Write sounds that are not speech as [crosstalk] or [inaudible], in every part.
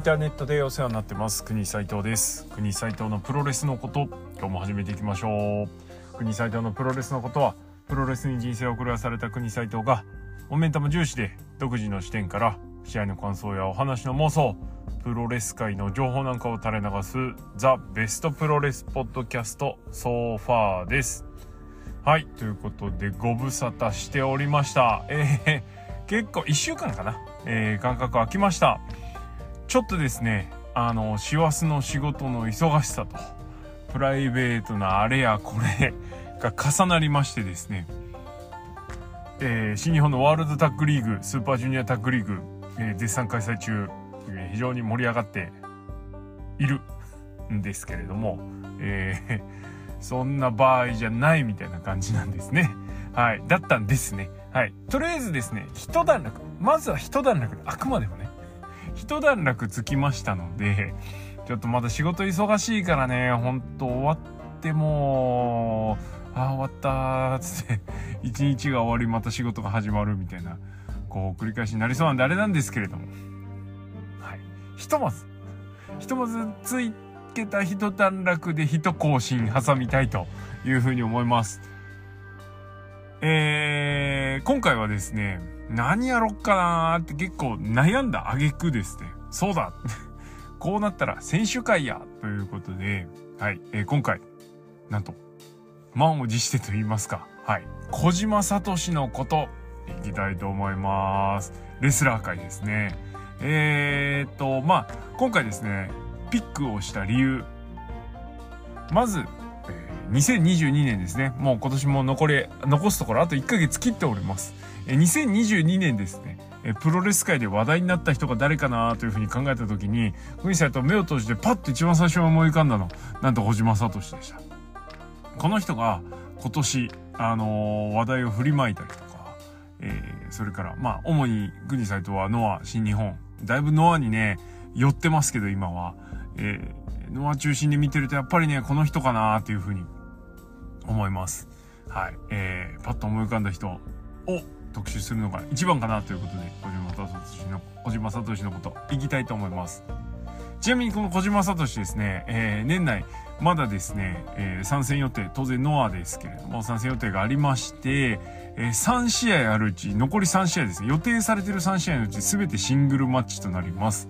ンターネットでお世話になってます。国斉藤です国斉藤のプロレスのこと。今日も始めていきましょう。国斉藤のプロレスのことはプロレスに人生を狂わされた国斉藤がモメンタム重視で独自の視点から試合の感想やお話の妄想プロレス界の情報なんかを垂れ流す the best プロレス podcast so far です。はいということでご無沙汰しておりました。えー、結構1週間かな。えー、間隔空きました。ちょっとですねあの師走の仕事の忙しさとプライベートなあれやこれ [laughs] が重なりましてですね、えー、新日本のワールドタッグリーグスーパージュニアタッグリーグ、えー、絶賛開催中、えー、非常に盛り上がっているんですけれども、えー、[laughs] そんな場合じゃないみたいな感じなんですね。はい。だったんですね。はい。とりあえずですね、一段落。まずは一段落。あくまでも、一段落つきましたので、ちょっとまだ仕事忙しいからね、ほんと終わってもああ、終わったーつって、[laughs] 一日が終わりまた仕事が始まるみたいな、こう繰り返しになりそうなんであれなんですけれども。はい。ひとまず、ひとまずついけた一段落で一更新挟みたいというふうに思います。えー、今回はですね、何やろっかなーって結構悩んだ挙句ですね。そうだ [laughs] こうなったら選手会やということで、はい、えー、今回、なんと、満を持してと言いますか、はい、小島聡のこと、いきたいと思います。レスラー界ですね。えー、っと、まあ、今回ですね、ピックをした理由。まず、えー、2022年ですね。もう今年も残り、残すところあと1ヶ月切っております。2022年ですね、プロレス界で話題になった人が誰かなというふうに考えた時に、グニサイと目を閉じてパッと一番最初に思い浮かんだの、なんと小島聡でした。この人が今年、あのー、話題を振りまいたりとか、えー、それから、まあ、主にグニサイトはノア、新日本。だいぶノアにね、寄ってますけど、今は。えー、ノア中心で見てると、やっぱりね、この人かなっていうふうに思います。はい。えー、パッと思い浮かんだ人、お特集するのが一番かなということで、小島聡の、小島聡のこと、いきたいと思います。ちなみにこの小島聡ですね、えー、年内、まだですね、えー、参戦予定、当然ノアですけれども、参戦予定がありまして、えー、3試合あるうち、残り3試合ですね、予定されてる3試合のうち全てシングルマッチとなります。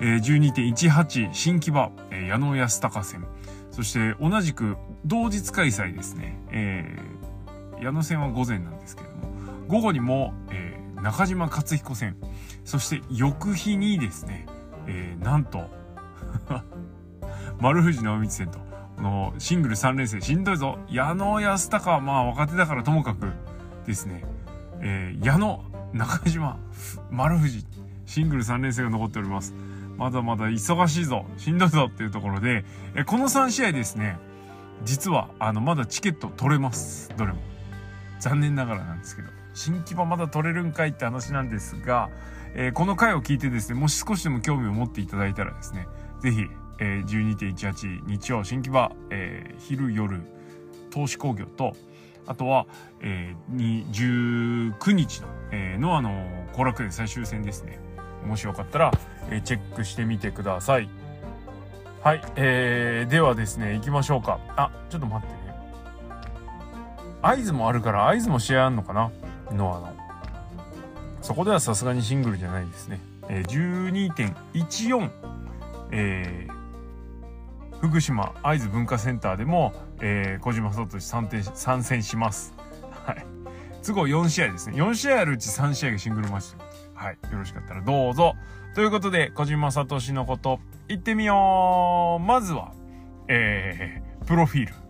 えー、12.18新木場、えー、矢野安高戦。そして同じく同日開催ですね。えー、矢野戦は午前なんですけれども、午後にも、えー、中島克彦戦、そして翌日にですね、えー、なんと [laughs] 丸藤直道戦と、このシングル3連戦しんどいぞ。矢野安高はまあ若手だからともかくですね、えー、矢野、中島、丸藤、シングル3連戦が残っております。まだまだ忙しいぞ、しんどいぞっていうところで、えこの3試合ですね、実は、あの、まだチケット取れます。どれも。残念ながらなんですけど。新規場まだ取れるんかいって話なんですが、えー、この回を聞いてですね、もし少しでも興味を持っていただいたらですね、ぜひ、えー、12.18日曜新規場、えー、昼夜投資工業と、あとは、えー、19日の、えー、ノアの後楽園最終戦ですね。もしよかったら、えー、チェックしてみてください。はい、えー、ではですね、行きましょうか。あ、ちょっと待ってね。合図もあるから合図も試合あんのかな？ノアの。そこではさすがにシングルじゃないですね。えー、12.14、えー、福島会津文化センターでも、えー、小島聡参参戦します。はい。都合4試合ですね。4試合あるうち3試合がシングルマッチ。はい。よろしかったらどうぞ。ということで、小島聡のこと、行ってみようまずは、えー、プロフィール。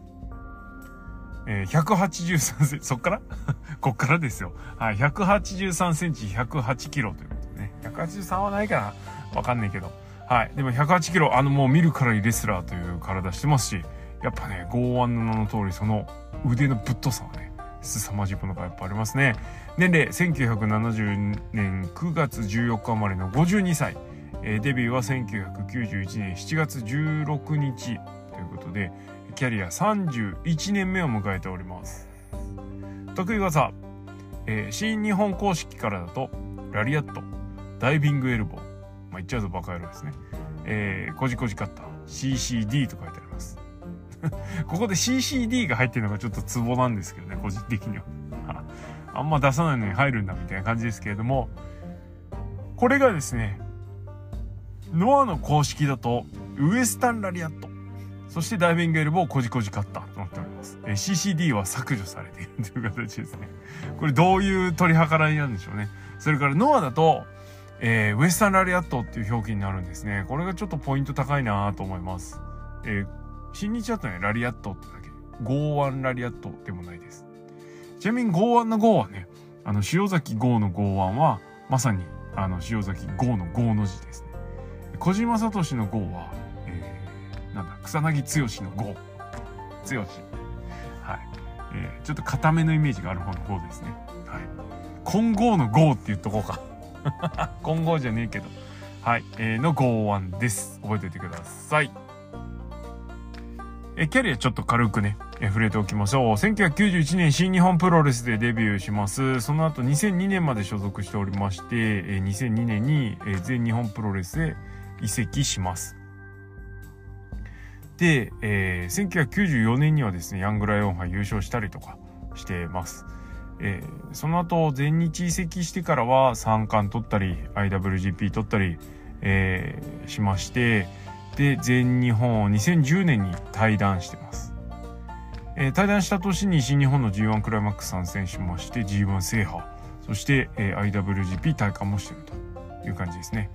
えー、183センチ、[laughs] そっから？[laughs] こっからですよ。はい、183センチ108キロということでね。183はないかな？わかんないけど。はい。でも108キロ、あのもう見るからにレスラーという体してますし、やっぱね、剛腕の名の通り、その腕のぶっとさはね、凄まじいものがやっぱありますね。年齢、1970年9月14日生まれの52歳。えー、デビューは1991年7月16日ということで、キャリア31年目を迎えております得意技、えー、新日本公式からだとラリアットダイビングエルボーまあ、言っちゃうとバカ野郎ですね。えー、こじこじカッター、CCD と書いてあります。[laughs] ここで CCD が入ってるのがちょっとツボなんですけどね、個人的には。[laughs] あんま出さないのに入るんだみたいな感じですけれども、これがですね、ノアの公式だと、ウエスタンラリアット、そしてダイビングエルボーをこじこじ買ったとなっております。え CCD は削除されているという形ですね。これどういう取り計らいなんでしょうね。それからノアだと、えー、ウエスタンラリアットっていう表記になるんですね。これがちょっとポイント高いなと思います。えー、新日だとね、ラリアットってだけ。剛腕ラリアットでもないです。ちなみに剛腕の剛はね、あの、塩崎剛の剛腕は、まさに、あの、塩崎剛の剛の字ですね。小島聡の剛は、なんだ、草薙剛の剛。剛。はい。えー、ちょっと固めのイメージがある方の剛ですね。はい。金剛の剛って言っとこうか。[laughs] 金剛じゃねえけど。はい。えー、の剛腕です。覚えておいてください。え、キャリアちょっと軽くね、え、触れておきましょう。1991年新日本プロレスでデビューします。その後2002年まで所属しておりまして、え、2002年に、え、全日本プロレスへ移籍します。で、えー、1994年にはですね、ヤングライオン杯優勝したりとかしてます。えー、その後、全日移籍してからは3冠取ったり、IWGP 取ったり、えー、しまして、で全日本を2010年に退団してます、えー、退団した年に新日本の G1 クライマックス参戦しまして G1 制覇。そして、えー、IWGP 体感もしてるという感じですね、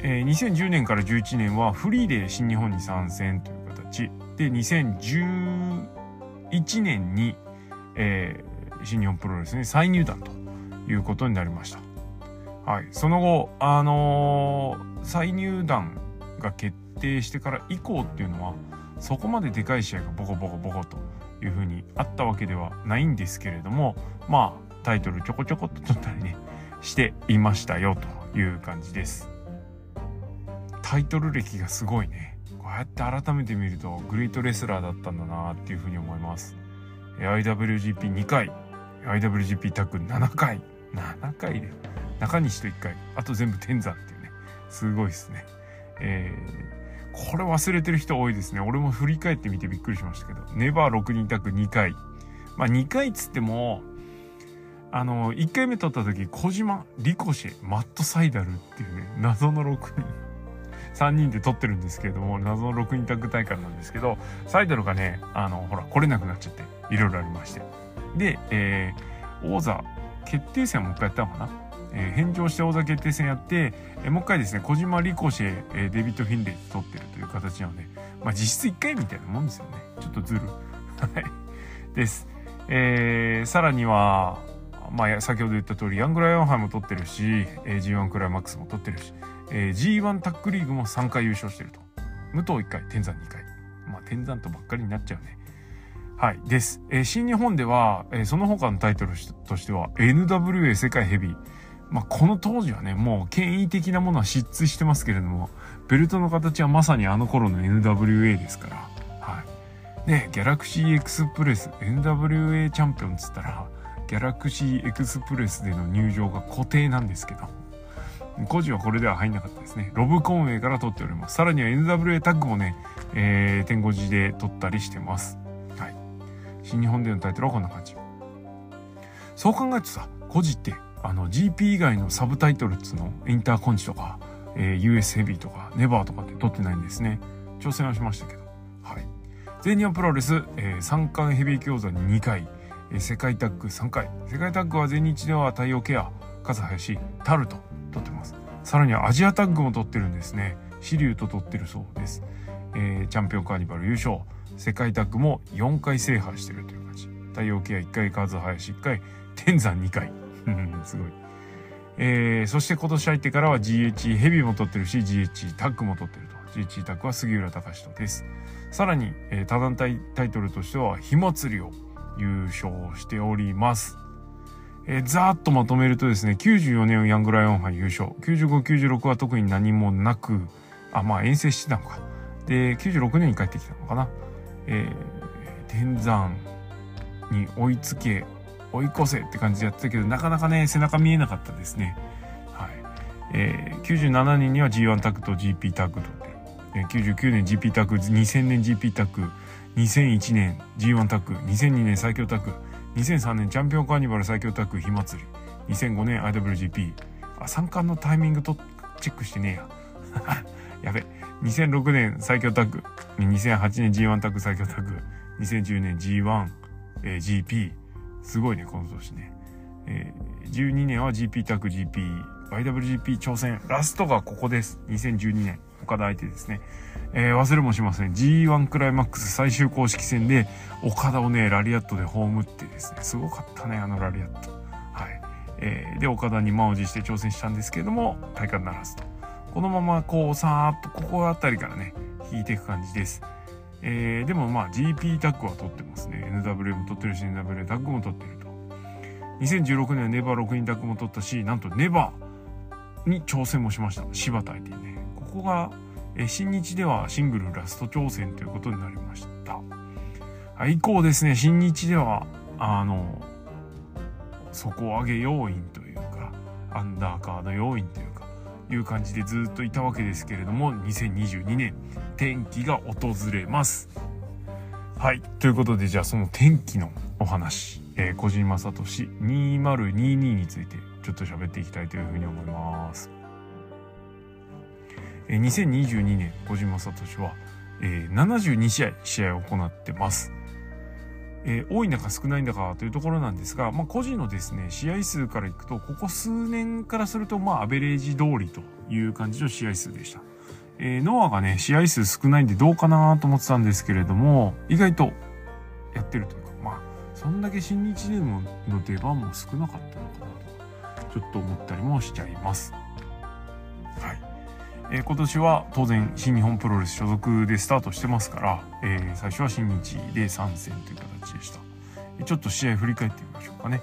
えー、2010年から11年はフリーで新日本に参戦という形。で2011年に、えー、新日本プロレスに再入団ということになりました。はい、その後、あのー、再入団が決定してから以降っていうのはそこまででかい試合がボコボコボコというふうにあったわけではないんですけれどもまあタイトルちょこちょこっと取ったりねしていましたよという感じです。タイトル歴がすごいねこうやって改めて見るとグレートレスラーだったんだなっていうふうに思います IWGP2 回 IWGP タッグ7回7回で中西と1回あと全部天山っていうねすごいですねえー、これ忘れてる人多いですね。俺も振り返ってみてびっくりしましたけど。ネバー6人タク2回。まあ2回っつっても、あの、1回目撮った時、小島、リコシェ、マットサイダルっていうね、謎の6人。3人で撮ってるんですけれども、謎の6人タッグ大会なんですけど、サイダルがね、あの、ほら、来れなくなっちゃって、いろいろありまして。で、えー、王座決定戦もう一回やったのかな？えー、返上して大座決定戦やって、えー、もう一回ですね、小島リコシェ、えー、デビッド・フィンレイと取ってるという形なので、まあ実質1回みたいなもんですよね。ちょっとずる。はい。です。えー、さらには、まあ、先ほど言った通り、ヤングライオン杯も取ってるし、えー、G1 クライマックスも取ってるし、えー、G1 タックリーグも3回優勝してると。武藤1回、天山2回。まあ、天山とばっかりになっちゃうね。はい。です。えー、新日本では、えー、その他のタイトルとしては、NWA 世界ヘビー、まあ、この当時はね、もう権威的なものは失墜してますけれども、ベルトの形はまさにあの頃の NWA ですから、はい。で、ギャラクシーエクスプレス、NWA チャンピオンっつったら、ギャラクシーエクスプレスでの入場が固定なんですけど、個人はこれでは入んなかったですね。ロブコンウェイから取っております。さらには NWA タッグもね、えー、天5寺で取ったりしてます。はい。新日本でのタイトルはこんな感じ。そう考えるとさ、個人ってあの GP 以外のサブタイトルっつのインターコンチとか、えー、US ヘビーとかネバーとかって取ってないんですね挑戦はしましたけどはい全日本プロレス、えー、3冠ヘビー強座に2回、えー、世界タッグ3回世界タッグは全日では太陽ケア笠林タルト取ってますさらにアジアタッグも取ってるんですねシリュと取ってるそうです、えー、チャンピオンカーニバル優勝世界タッグも4回制覇してるという感じ太陽ケア1回数林1回天山2回 [laughs] すごい。えー、そして今年入ってからは GH ヘビーも取ってるし、GH タッグも取ってると。GH タッグは杉浦隆人です。さらに、えー、他団体タイトルとしては、火祭りを優勝しております。えー、ざーっとまとめるとですね、94年ヤングライオン杯優勝。95、96は特に何もなく、あ、まあ遠征してたのか。で、96年に帰ってきたのかな。えー、天山に追いつけ、追い越せって感じでやってたけど、なかなかね、背中見えなかったですね。はい。えー、97年には G1 タッグと GP タッグと、えー、99年 GP タッグ2000年 GP タッグ2001年 G1 タッグ2002年最強タッグ2003年チャンピオンカーニバル最強タッグ火祭り。2005年 IWGP あ三冠のタイミングとチェックしてねえや。[laughs] やべ。2006年最強タッグ。2008年 G1 タッグ最強タッグ。2010年 G1、えー、GP すごいねこの年ね、えー、12年は GP タッグ GP IWGP 挑戦。ラストがここです。2012年岡田相手ですね、えー、忘れもしません G1 クライマックス最終公式戦で岡田をねラリアットで葬ってですねすごかったねあのラリアットはいえー、で岡田に満を持して挑戦したんですけれども大会ならずとこのままこうさーっとここあたりからね引いていく感じです。えー、でもまあ GP タッグは取ってますね。NW も取ってるし NW タッグも取ってると。2016年はネバー6人タッグも取ったし、なんとネバーに挑戦もしました。柴田相手にね。ここが、え、新日ではシングルラスト挑戦ということになりました。以降ですね、新日では、あの、底上げ要因というか、アンダーカード要因というか、いう感じでずっといたわけですけれども2022年天気が訪れますはいということでじゃあその天気のお話、えー、小島聡2022についてちょっと喋っていきたいというふうに思いますえ、2022年小島聡は、え、72試合試合を行ってますえー、多いんだか少ないんだかというところなんですが、まあ、個人のですね、試合数からいくと、ここ数年からすると、まあ、アベレージ通りという感じの試合数でした。えー、ノアがね、試合数少ないんでどうかなと思ってたんですけれども、意外とやってるというか、まあ、そんだけ新日でもの出番も少なかったのかなと、ちょっと思ったりもしちゃいます。えー、今年は当然新日本プロレス所属でスタートしてますから、えー、最初は新日で参戦という形でした。ちょっと試合振り返ってみましょうかね。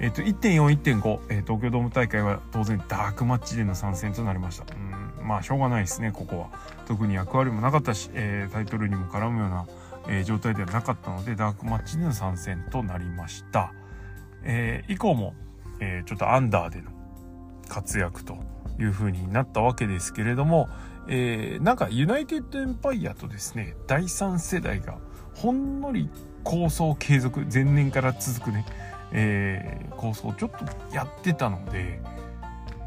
えっ、ー、と、1.4、1.5、えー、東京ドーム大会は当然ダークマッチでの参戦となりました。うん、まあ、しょうがないですね、ここは。特に役割もなかったし、えー、タイトルにも絡むような、えー、状態ではなかったので、ダークマッチでの参戦となりました。えー、以降も、えー、ちょっとアンダーでの活躍という風になったわけですけれども、えー、なんかユナイテッドエンパイアとですね、第3世代がほんのり構想継続、前年から続くね、えー、構想をちょっとやってたので、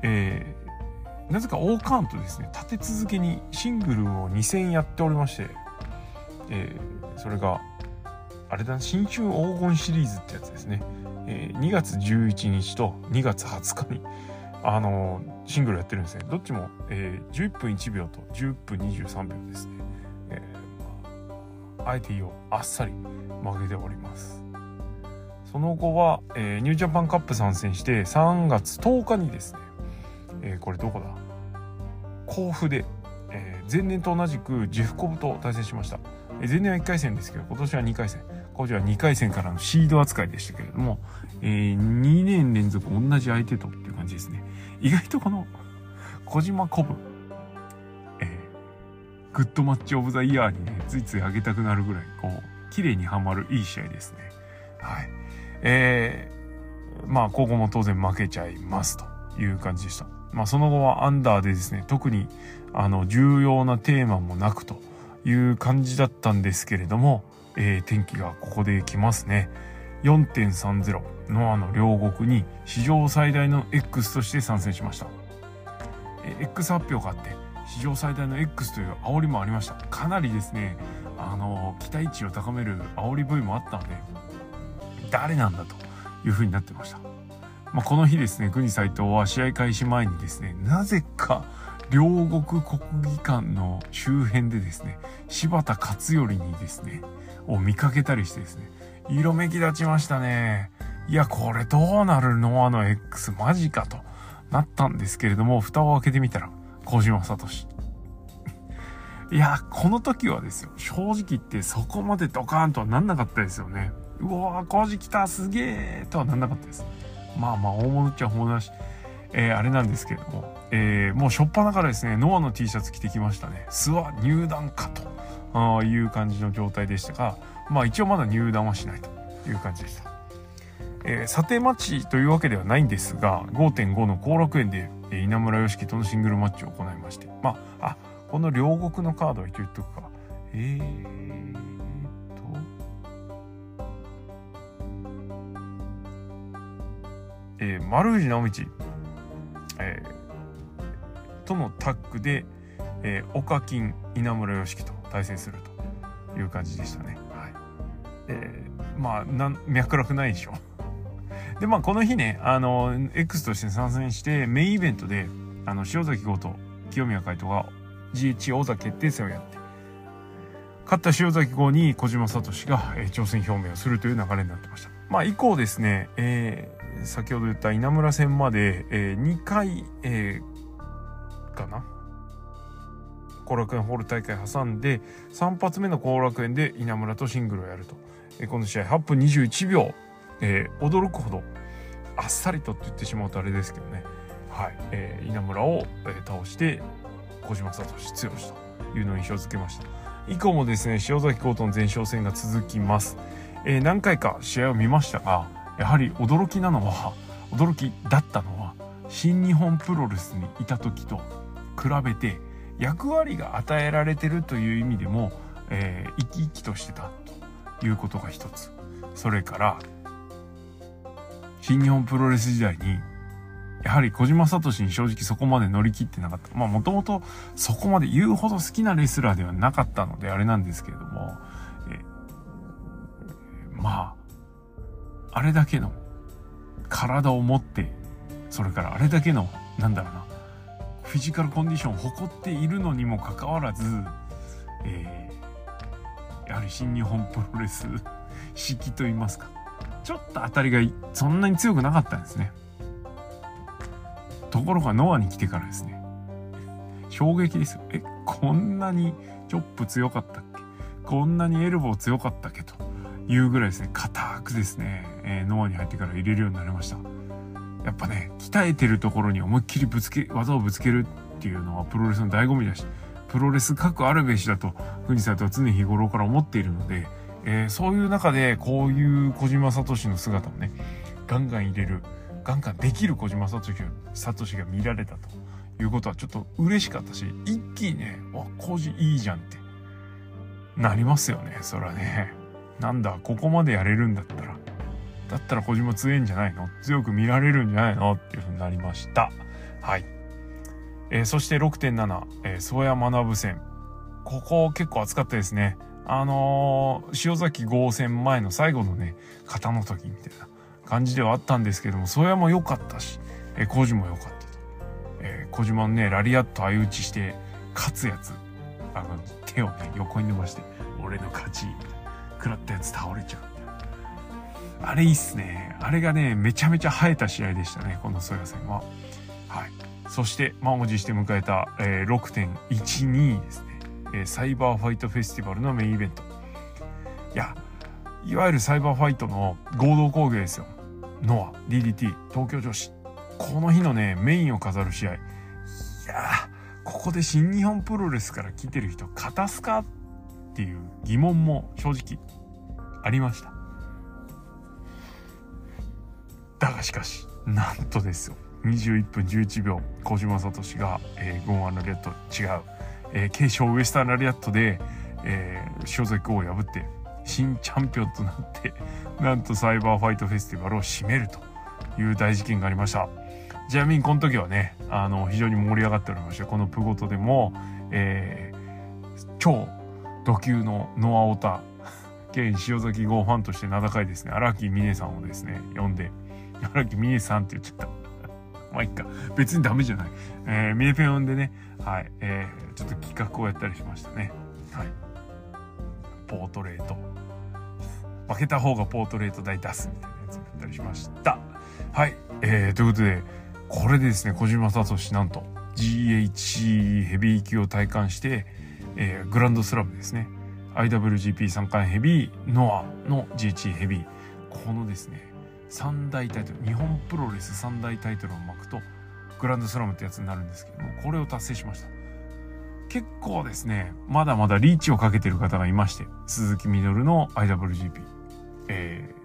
えー、なぜかオーカーンとですね、立て続けにシングルを2戦やっておりまして、えー、それが、あれだ新春黄金シリーズってやつですね。えー、2月11日と2月20日に、あのシングルやってるんですね。どっちも、えー、11分1秒と10分23秒ですね。えー、まあ、あえて言おう。あっさり負けております。その後は、えー、ニュージャパンカップ参戦して3月10日にですね、えー、これどこだ？甲府で、えー、前年と同じくジェフコブと対戦しました。えー、前年は1回戦ですけど、今年は2回戦。今年は2回戦からのシード扱いでしたけれども、えー、2年連続同じ相手とっていう感じですね。意外とこの小島コブ戦、えー、 good match of the year にね、ついつい上げたくなるぐらい、こう、綺麗にはまるいい試合ですね。はい。えー、まあ、ここも当然負けちゃいますという感じでした。まあ、その後はアンダーでですね、特に、あの、重要なテーマもなくという感じだったんですけれども、えー、天気がここで来ますね。4.30ノアの両国に史上最大の X として参戦しました。X 発表があって史上最大の X という煽りもありました。かなりですね、あの、期待値を高める煽り V もあったので、誰なんだという風になってました。まあ、この日ですね、国斎藤は試合開始前にですね、なぜか両国国技館の周辺でですね、柴田勝頼にですね、を見かけたりしてですね、色めき立ちましたね。いや、これどうなるノアの X マジかとなったんですけれども、蓋を開けてみたら、小島聡。[laughs] いや、この時はですよ、正直言ってそこまでドカーンとはなんなかったですよね。うわー、工事来た、すげーとはなんなかったです。まあまあ、大物っちゃ大物だし、えー、あれなんですけれども、えー、もう初っ端からですね、ノアの T シャツ着てきましたね。スワ入団かという感じの状態でしたが、まあ一応まだ入団はしないという感じでした。えー、査定マッチというわけではないんですが、5.5の後楽園で、え稲村良樹とのシングルマッチを行いまして、まあ、あ、この両国のカードは一応言っとくか。えーと、えー、丸藤直道、えー、とのタッグで、えー、岡金稲村良樹と対戦するという感じでしたね。えー、まあ、な、脈絡ないでしょ。[laughs] で、まあ、この日ね、あの、X として参戦して、メインイベントで、あの、塩崎豪と清宮海斗が GH 王座決定戦をやって、勝った塩崎豪に小島聡が、えー、挑戦表明をするという流れになってました。まあ、以降ですね、えー、先ほど言った稲村戦まで、えー、2回、えー、かな後楽園ホール大会挟んで、3発目の後楽園で稲村とシングルをやると。この試合8分21秒、えー、驚くほどあっさりとって言ってしまうとあれですけどね、はい。えー、稲村を、倒して小島聡剛というのを印象付けました。以降もですね塩崎コートの前哨戦が続きます、えー、何回か試合を見ましたがやはり驚きなのは驚きだったのは新日本プロレスにいた時と比べて役割が与えられてるという意味でも、生き生きとしてたと。いうことが一つそれから新日本プロレス時代に、やはり小島聡に正直そこまで乗り切ってなかった。まあもともとそこまで言うほど好きなレスラーではなかったのであれなんですけれども、えまあ、あれだけの体を持って、それからあれだけの、なんだろうな、フィジカルコンディションを誇っているのにもかかわらず、えー、やはり新日本プロレス [laughs] 式と言いますか、ちょっと当たりがそんなに強くなかったんですね。ところがノアに来てからですね、衝撃ですよ。え、こんなにチョップ強かったっけ？こんなにエルボー強かったっけ？というぐらいですね、硬くですね、えー、ノアに入ってから入れるようになりました。やっぱね、鍛えてるところに思いっきりぶつけ、技をぶつけるっていうのはプロレスの醍醐味だし、プロレス各あるべしだと、国さんとは常日頃から思っているので、えー、そういう中でこういう小島聡の姿をねガンガン入れるガンガンできる小島聡が見られたということはちょっと嬉しかったし一気にね「わっ小島いいじゃん」ってなりますよねそれはね。なんだここまでやれるんだったらだったら小島強いんじゃないの？強く見られるんじゃないの？っていうふうになりました。はい、えー、そして6.7、えー、曽谷学戦ここ結構熱かったですねあのー、塩崎豪戦前の最後のね、型の時みたいな感じではあったんですけども、それも良かったし、えー、小島も良かったと。えー、小島のね、ラリアット相打ちして、勝つやつ、あの、手をね、横に伸ばして、俺の勝ち、食らったやつ倒れちゃう。あれいいっすね。あれがね、めちゃめちゃ生えた試合でしたね、このソヤ戦は。はい。そして、満を持して迎えた、えー、6.12ですね。えー、サイバーファイトフェスティバルのメインイベント。いや、いわゆるサイバーファイトの合同工芸ですよ。ノア、DDT、東京女子。この日のね、メインを飾る試合。いやここで新日本プロレスから来てる人、勝たすかっていう疑問も正直ありました。だがしかし、なんとですよ。21分11秒、小島聡が、えー、ゴンアンのレッド違う。えー、継承ウエスタンラリアットで、えー、塩崎を破って新チャンピオンとなって [laughs] なんとサイバーファイトフェスティバルを締めるという大事件がありました。ちなみにこの時はねあの非常に盛り上がっておりましてこのプゴトでも、えー、超土級のノアオタ兼塩崎号ファンとして名高いですね。荒木美音さんをですね呼んで荒木美音さんって言っちゃった。まあいっか別にダメじゃない、えー、ミネペンでねはい、えー、ちょっと企画をやったりしましたね。はい。ポートレート。負けた方がポートレート代出すみたいなやつやったりしました。はい。えー、ということで、これでですね、小島聡なんと GH ヘビー級を体感して、えー、グランドスラムですね。IWGP3 回ヘビー、ノアの GH ヘビー。このですね、三大タイトル、日本プロレス三大タイトルを巻くと、グランドスラムってやつになるんですけども、これを達成しました。結構ですね、まだまだリーチをかけてる方がいまして、鈴木みのるの IWGP、え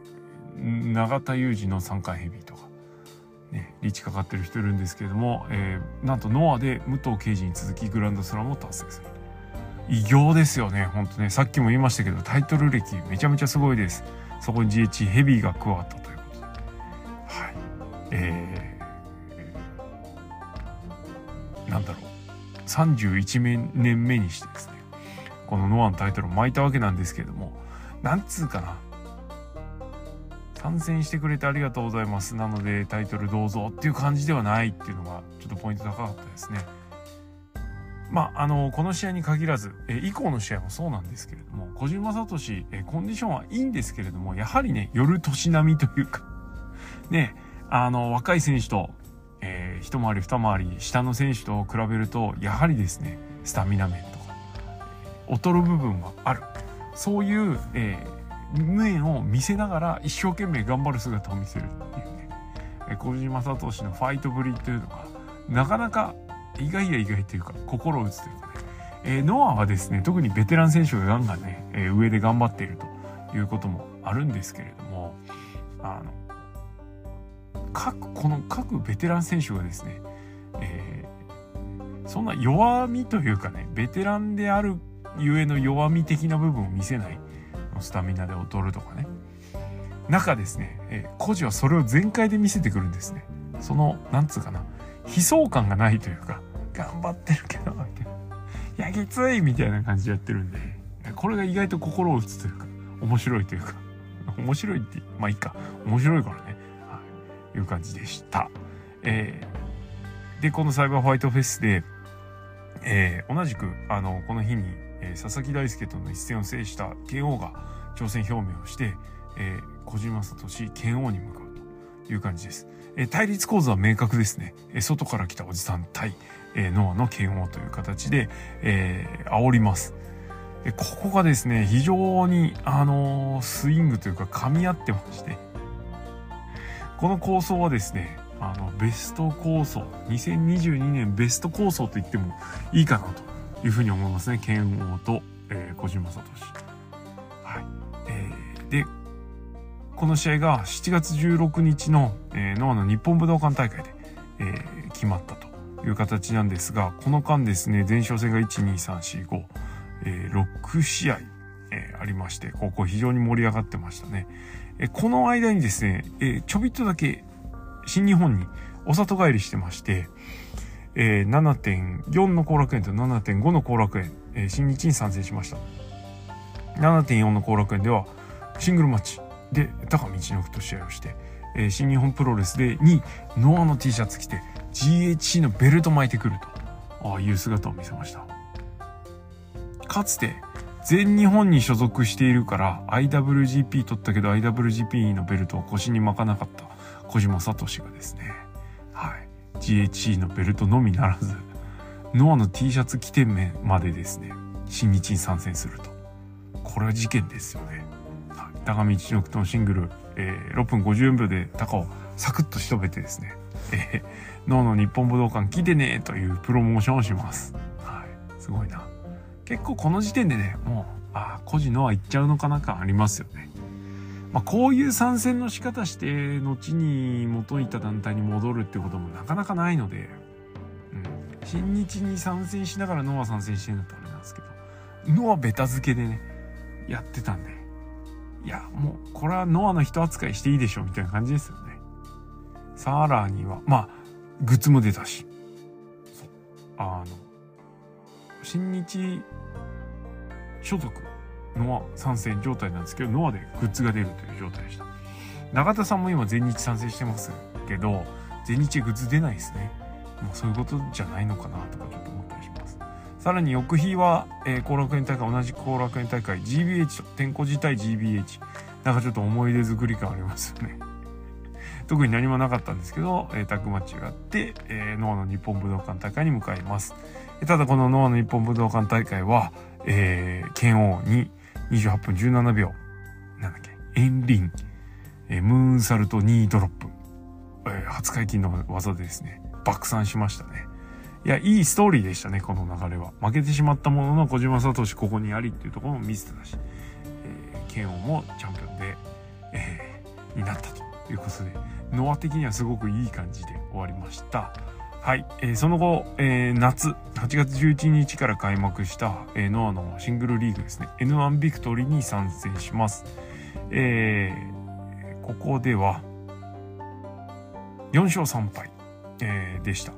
ー、永田裕二の3回ヘビーとか、ね、リーチかかってる人いるんですけれども、えー、なんとノアで武藤敬司に続きグランドスラムを達成する。偉業ですよね本当ね。さっきも言いましたけどタイトル歴めちゃめちゃすごいです。そこに GH ヘビーが加わったという。えー、なんだろう。31年目にしてですね。このノアのタイトルを巻いたわけなんですけれどもなんつうかな。参戦してくれてありがとうございます。なのでタイトルどうぞっていう感じではないっていうのがちょっとポイント高かったですね。まあ、あのこの試合に限らずえ以降の試合もそうなんですけれども小島聡えコンディションはいいんですけれどもやはりね夜年並みというか。ねあの若い選手と、えー、一回り二回り下の選手と比べるとやはりですねスタミナ面とか劣る部分はある。そういう、えー、面を見せながら一生懸命頑張る姿を見せるっていうね。小島聡のファイトぶりというのがなかなか意外や意外というか心を打つというかね、えー、ノアはですね特にベテラン選手がガンガンね、えー、上で頑張っているということもあるんですけれどもあの各この各ベテラン選手がですね、えー、そんな弱みというかねベテランであるゆえの弱み的な部分を見せないスタミナで劣るとかね。中ですね、えー、孤児はそれを全開で見せてくるんですね。そのなんつうかな悲壮感がないというか頑張ってるけどみたいな。やきついみたいな感じでやってるんでこれが意外と心を打つというか面白いというか。面白いってまあいいか。面白いからね、い、いう感じでしたえー、でこのサイバーホワイトフェスでえー、同じくあのこの日にえー、佐々木大輔との一戦を制した剣王が挑戦表明をして、えー、小島聡剣王に向かうという感じです。えー、対立構図は明確ですね。えー、外から来たおじさん対、えー、ノアの剣王という形で、えー、煽ります。でここがですね、非常に、あのー、スイングというか噛み合ってまして、この構想はですね、あの、ベスト構想、2022年ベスト構想と言ってもいいかなというふうに思いますね。剣王と、えー、小島聡。はい。えー、で、この試合が7月16日の、えー、ノアの日本武道館大会で、えー、決まったという形なんですが、この間ですね、前哨戦が1、2、3、4、5、えー、6試合、えー、ありまして、ここ非常に盛り上がってましたね。え、この間にですね、え、ちょびっとだけ新日本にお里帰りしてまして、え、7.4の後楽園と7.5の後楽園、え、新日に参戦しました。7.4の後楽園ではシングルマッチで高道のくと試合をして、え、新日本プロレスでにノアの T シャツ着て GHC のベルト巻いてくるという姿を見せました。かつて全日本に所属しているから IWGP 取ったけど IWGP のベルトを腰に巻かなかった小島聡がですねはい GHC のベルトのみならず、ノアの T シャツ着てまでですね、新日に参戦すると。これは事件ですよね。高見一之とのシングル、えー、6分54秒で高をサクッと仕留めてですね、えー、ノアの日本武道館来てねというプロモーションをします。はい。すごいな。結構この時点でね、もう、ああ、個人ノア行っちゃうのかな感ありますよね。まあ、こういう参戦の仕方して後に元いた団体に戻るってこともなかなかないので、うん、新日に参戦しながらノア参戦してるんだったらあれなんですけどノアベタ付けでねやってたんでいやもうこれはノアの人扱いしていいでしょうみたいな感じですよね。さらにはまあグッズも出たし。そう。あの新日所属ノア参戦状態なんですけど、ノアでグッズが出るという状態でした。永田さんも今全日参戦してますけど、全日グッズ出ないですね。もうそういうことじゃないのかなとかちょっと思ったりします。さらに翌日は、えー、後楽園大会、同じ後楽園大会 GBH と、天候自体 GBH。なんかちょっと思い出作り感ありますよね。[laughs] 特に何もなかったんですけど、えー、タッグマッチがあって、えー、ノアの日本武道館大会に向かいます。ただこのノアの日本武道館大会は、えー、剣王に28分17秒。なんだっけ、エンリン、えー、ムーンサルト2ドロップ。えー、初解禁の技でですね、爆散しましたね。いや、いいストーリーでしたね、この流れは。負けてしまったものの小島聡ここにありっていうところも見せてたし、えー、剣王もチャンピオンで、えー、になったということで、ノア的にはすごくいい感じで終わりました。はい。えー、その後、えー、夏、8月11日から開幕した、えー、ノアのシングルリーグですね、N1 ビクトリーに参戦します。えー、ここでは、4勝3敗、えー、でした。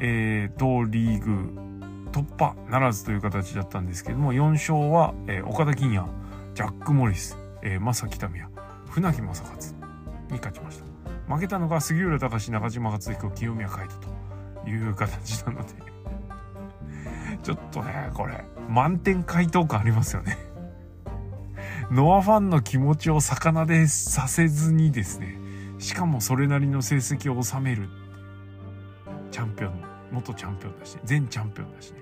えー、同リーグ突破ならずという形だったんですけども、4勝は、えー、岡田金也、ジャック・モリス、えー、正木民也、船木正勝に勝ちました。負けたのが杉浦隆、中島克彦、清宮海斗という形なので [laughs] ちょっとね、これ、満点回答感ありますよね [laughs] ノアファンの気持ちを魚でさせずにですね、しかもそれなりの成績を収める。チャンピオン、元チャンピオンだし、前チャンピオンだしね。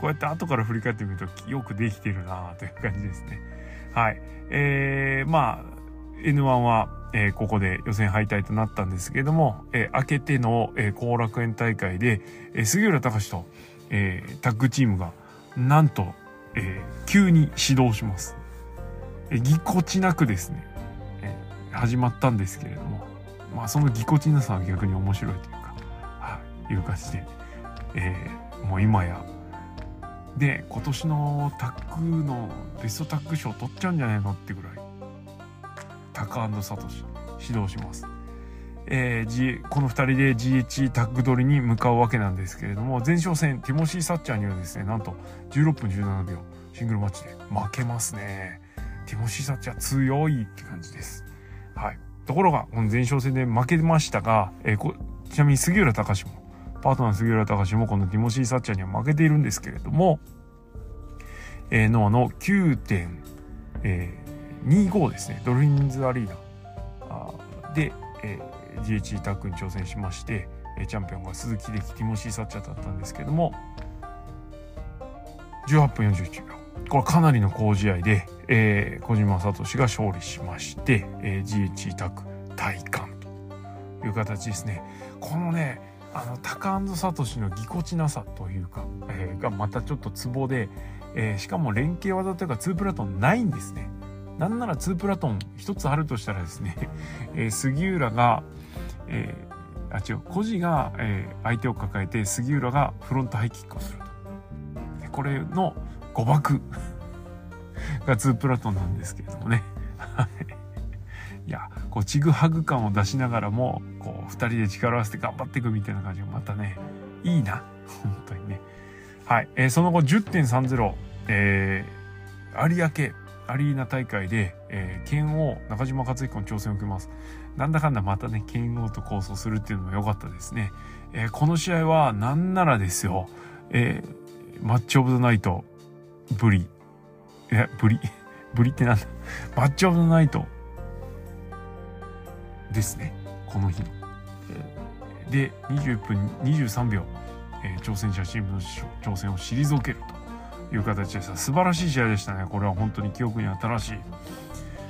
こうやって後から振り返ってみるとよくできてるなという感じですね。はい。えー、まあ、N1 は、えー、ここで予選敗退となったんですけれども、えー、明けての後、えー、楽園大会で、えー、杉浦隆と、えー、タッグチームが、なんと、えー、急に始動します。えー、ぎこちなくですね、えー、始まったんですけれども、まあそのぎこちなさは逆に面白いというか、はい、いう感じで、えー、もう今やで今年のタッグのベストタッグ賞取っちゃうんじゃないのってぐらいタカサトシ指導します。えー、この2人で GH タッグ取りに向かうわけなんですけれども前哨戦ティモシー・サッチャーにはですねなんと16分17秒シングルマッチで負けますね。ティモシー・サッチャー強いって感じです。はい。ところがこの前哨戦で負けましたが、えー、ちなみに杉浦隆もパートナー杉浦隆もこのティモシー・サッチャーには負けているんですけれども、えー、ノアの9.5、え25ですね、ドルフィンズアリーナで、えー、GH タックに挑戦しまして、チャンピオンが鈴木でティモシー・サッチャーだったんですけども、18分41秒。これかなりの好試合で、えー、小島聡が勝利しまして、えー、GH タック体感という形ですね。このね、あのタカサトシのぎこちなさというか、えー、がまたちょっとツボで、えー、しかも連携技というか2プラトンないんですね。なんなら2プラトン1つあるとしたらですね、[laughs] えー、杉浦が、えー、あ違う孤児が、えー、相手を抱えて杉浦がフロントハイキックをすると。これの誤爆 [laughs] が2プラトンなんですけれどもね。[laughs] いやこうちぐはぐ感を出しながらもこう2人で力を合わせて頑張っていくみたいな感じがまたねいいな本当にねはい、えー、その後10.30、えー、有明アリーナ大会で、えー、剣王中島克彦の挑戦を受けます。なんだかんだまたね剣王と構想するっていうのも良かったですね、えー、この試合はなんならですよ、えー、マッチオブザナイトブリえブリブリってなんだ？マッチオブザナイトですね。この日の。で21分23秒、えー、挑戦者チームの挑戦を退けると。いう形でした。素晴らしい試合でしたね。これは本当に記憶に新しい。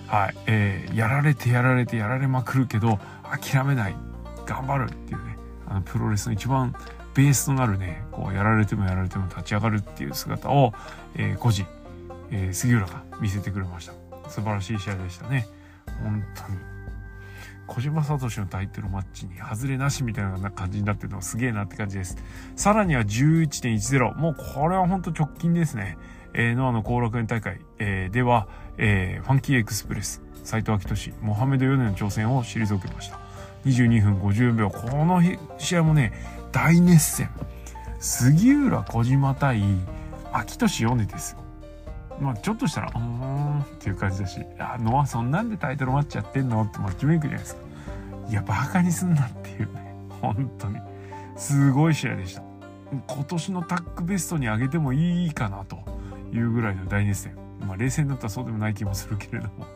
はい、えー、やられてやられてやられまくるけど諦めない。頑張るっていうね。あのプロレスの一番ベースとなるね。こうやられてもやられても立ち上がるっていう姿を、えー、孤児、えー、杉浦が見せてくれました。素晴らしい試合でしたね。本当に。小島聡のタイトルマッチに外れなしみたいな感じになってるのはすげえなって感じです。さらには11.10。もうこれは本当直近ですね。えー、ノアの後楽園大会、えー、では、えー、ファンキーエクスプレス、斎藤明俊、モハメド・ヨネの挑戦を退けました。22分54秒。この試合もね、大熱戦。杉浦小島対秋俊ヨネです。まあちょっとしたら、うーんっていう感じだし、あ、ノアそんなんでタイトルマッチやってんの？ってマッチメイクじゃないですか。いや、バカにすんなっていうね。本当に。すごい試合でした。今年のタッグベストに上げてもいいかなというぐらいの大熱戦。まあ冷静になったらそうでもない気もするけれども、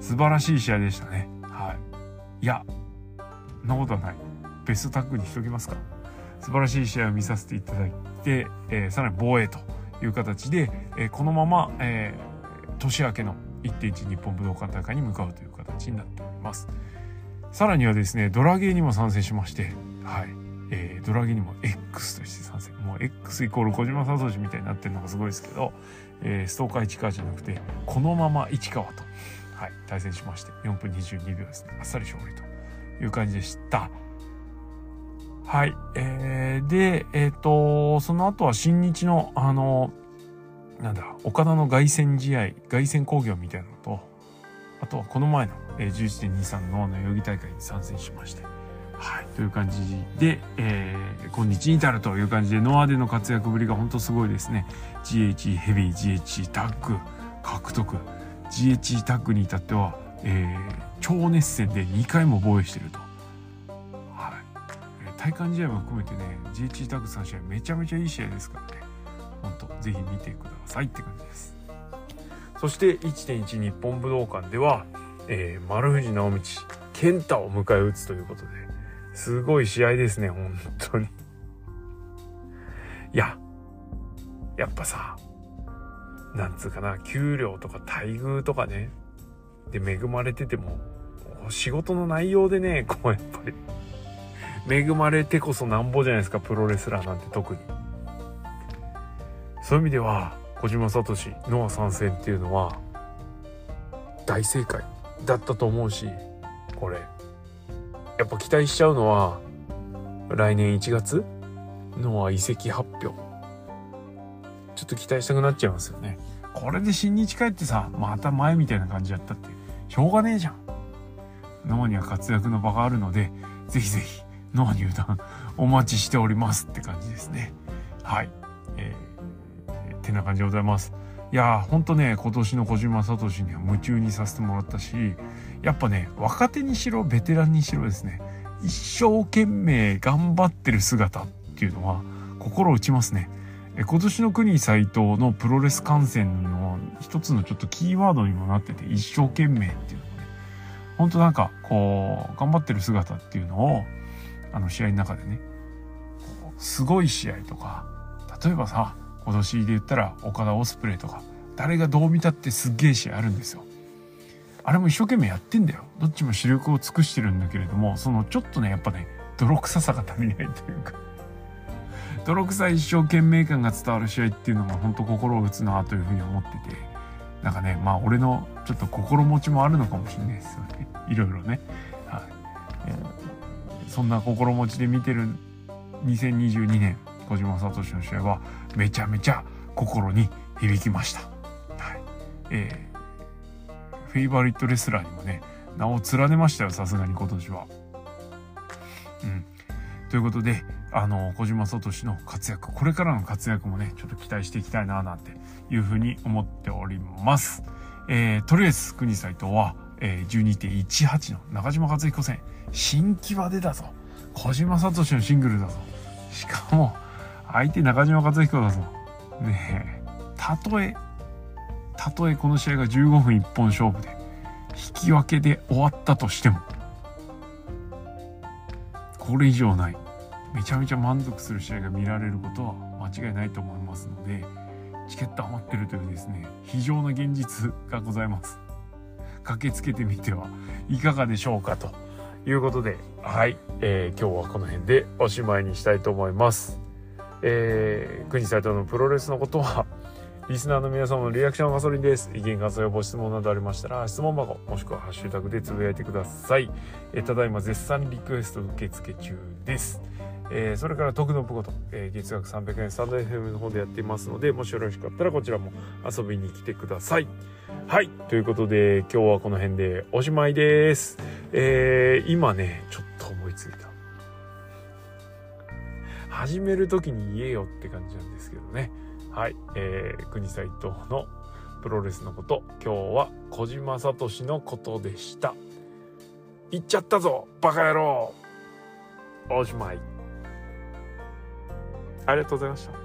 素晴らしい試合でしたね。はい。いや、そんなことはない。ベストタッグにしときますか。素晴らしい試合を見させていただいて、えー、さらに防衛と。いう形で、えー、このまま、えー、年明けの1.1日本武道館大会に向かうという形になっております。さらにはですね、ドラゲーにも参戦しまして、はい。えー、ドラゲーにも X として参戦。もう X イコール小島聡みたいになってるのがすごいですけど、えー、ストーカー市川じゃなくて、このまま市川と、はい対戦しまして4分22秒ですねあっさり勝利という感じでしたはい。えー、でえっ、ー、とその後は新日のあのなんだ岡田の凱旋試合凱旋工業みたいなのとあとはこの前の、えー、11.23の代々木大会に参戦しまして。はい、という感じで、えー、今日に至るという感じでノアでの活躍ぶりが本当すごいですね。GHE ヘビー GHE タッグ獲得。GHE タッグに至っては、えー、超熱戦で2回も防衛してると、体感試合も含めてね GH タッグ3試合めちゃめちゃいい試合ですからね本当ぜひ見てくださいって感じですそして1.1日本武道館では、えー、丸藤直道健太を迎え撃つということですごい試合ですね、本当に。いや、やっぱさ、なんつうかな、給料とか待遇とかね、で恵まれてても、仕事の内容でね、こうやっぱり、恵まれてこそなんぼじゃないですか、プロレスラーなんて特に。そういう意味では、小島聡、ノア参戦っていうのは、大正解だったと思うし、これ、やっぱ期待しちゃうのは来年1月の移籍発表。ちょっと期待したくなっちゃいますよね。これで新日帰ってさまた前みたいな感じやったってしょうがねえじゃん。ノアには活躍の場があるのでぜひぜひノア入団お待ちしておりますって感じですね。はい。えー、ってな感じでございます。いやーほんとね今年の小島聡には夢中にさせてもらったしやっぱね若手にしろベテランにしろですね一生懸命頑張ってる姿っていうのは心打ちますね。え今年の国斎藤のプロレス観戦の一つのちょっとキーワードにもなってて一生懸命っていうのがね本当なんかこう頑張ってる姿っていうのをあの試合の中でね。すごい試合とか例えばさ今年で言ったら岡田オスプレイとか誰がどう見たってすっげえ試合あるんですよ。あれも一生懸命やってんだよ。どっちも視力を尽くしてるんだけれどもそのちょっとねやっぱね泥臭さが足りないというか。泥臭い一生懸命感が伝わる試合っていうのが本当心を打つなというふうに思ってて。なんかねまあ俺のちょっと心持ちもあるのかもしれないですよね。いろいろね、そんな心持ちで見てる2022年小島聡の試合はめちゃめちゃ心に響きました。はいえーフェイバリットレスラーにもね名を連ねましたよさすがに今年は。うん、ということであの小島聡の活躍これからの活躍もねちょっと期待していきたいななんていうふうに思っております。えー、とりあえず国斎藤は、えー、12.18の中島克彦戦。新規場でだぞ。小島聡のシングルだぞ。しかも相手中島克彦だぞ。ねえ。たとえたとえこの試合が15分一本勝負で引き分けで終わったとしてもこれ以上ない。めちゃめちゃ満足する試合が見られることは間違いないと思いますのでチケット余ってるというですね非常な現実がございます。駆けつけてみてはいかがでしょうかということではい、えー、今日はこの辺でおしまいにしたいと思いますえー、国斎藤のプロレスのことはリスナーの皆様のリアクションガソリンです。意見、感想やご質問などありましたら、質問箱、もしくはハッシュタグでつぶやいてください。えただいま絶賛リクエスト受付中です。えー、それから、徳のぷこと、えー、月額300円スタンド FM の方でやっていますので、もしよろしかったらこちらも遊びに来てください。はい。ということで、今日はこの辺でおしまいです。えー、今ね、ちょっと思いついた。始める時に言えよって感じなんですけどね。はい、えー、国斎藤のプロレスのこと、今日は小島聡のことでした。行っちゃったぞバカ野郎おしまい。ありがとうございました。